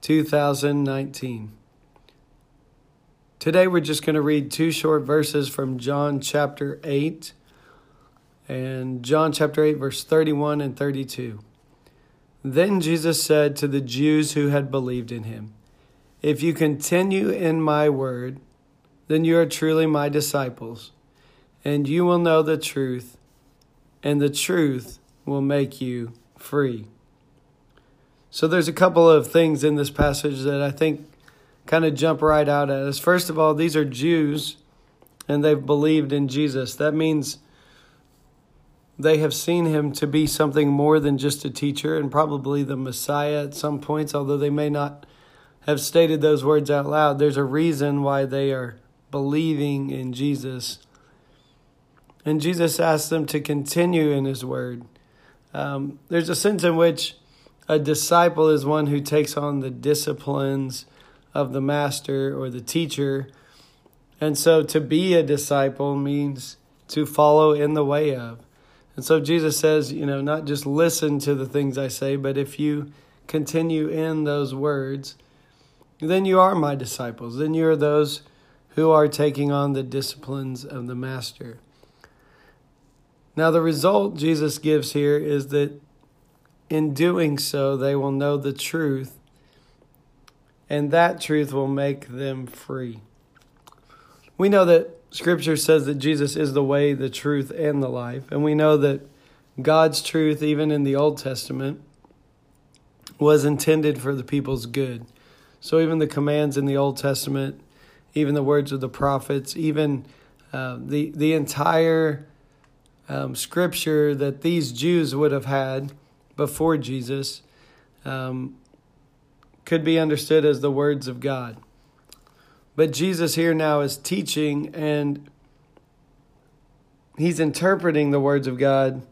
2019. Today we're just going to read two short verses from John chapter 8 and John chapter 8, verse 31 and 32. Then Jesus said to the Jews who had believed in him, If you continue in my word, then you are truly my disciples, and you will know the truth, and the truth will make you free. So there's a couple of things in this passage that I think kind of jump right out at us. First of all, these are Jews and they've believed in Jesus. That means they have seen him to be something more than just a teacher and probably the Messiah at some points, although they may not have stated those words out loud. There's a reason why they are believing in Jesus. And Jesus asked them to continue in his word. Um, there's a sense in which a disciple is one who takes on the disciplines of the master or the teacher. And so to be a disciple means to follow in the way of. And so Jesus says, you know, not just listen to the things I say, but if you continue in those words, then you are my disciples. Then you are those who are taking on the disciplines of the master. Now, the result Jesus gives here is that in doing so, they will know the truth, and that truth will make them free. We know that Scripture says that Jesus is the way, the truth, and the life, and we know that God's truth, even in the Old Testament, was intended for the people's good. So, even the commands in the Old Testament, even the words of the prophets, even uh, the the entire um, scripture that these Jews would have had before Jesus um, could be understood as the words of God. But Jesus here now is teaching and he's interpreting the words of God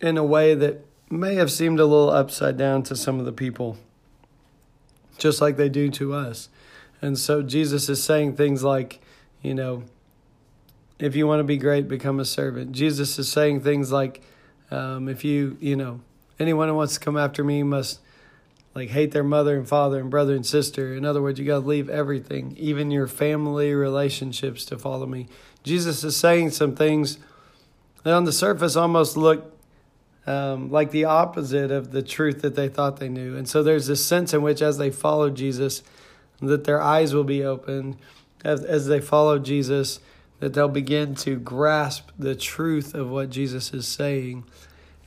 in a way that may have seemed a little upside down to some of the people, just like they do to us. And so Jesus is saying things like, you know, if you want to be great, become a servant. Jesus is saying things like, um, if you, you know, anyone who wants to come after me must like hate their mother and father and brother and sister. In other words, you got to leave everything, even your family relationships, to follow me. Jesus is saying some things that on the surface almost look um, like the opposite of the truth that they thought they knew. And so there's this sense in which, as they follow Jesus, that their eyes will be opened. As, as they follow Jesus, that they'll begin to grasp the truth of what Jesus is saying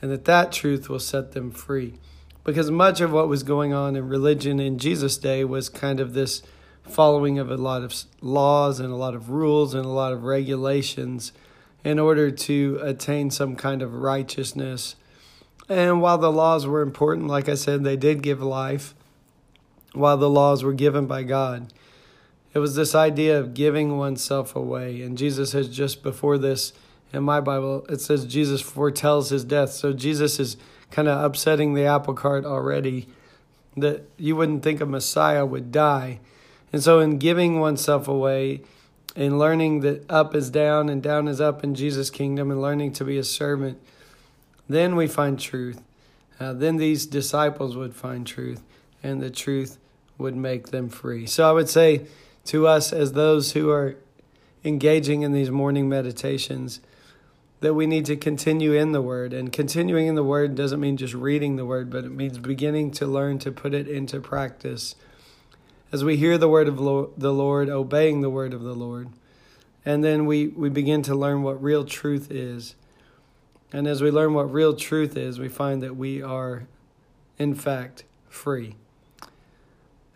and that that truth will set them free. Because much of what was going on in religion in Jesus' day was kind of this following of a lot of laws and a lot of rules and a lot of regulations in order to attain some kind of righteousness. And while the laws were important, like I said, they did give life, while the laws were given by God. It was this idea of giving oneself away. And Jesus has just before this in my Bible, it says Jesus foretells his death. So Jesus is kind of upsetting the apple cart already that you wouldn't think a Messiah would die. And so, in giving oneself away, in learning that up is down and down is up in Jesus' kingdom, and learning to be a servant, then we find truth. Uh, then these disciples would find truth, and the truth would make them free. So, I would say, to us as those who are engaging in these morning meditations that we need to continue in the Word. And continuing in the Word doesn't mean just reading the Word, but it means beginning to learn to put it into practice. As we hear the Word of the Lord, obeying the Word of the Lord. And then we, we begin to learn what real truth is. And as we learn what real truth is, we find that we are, in fact, free.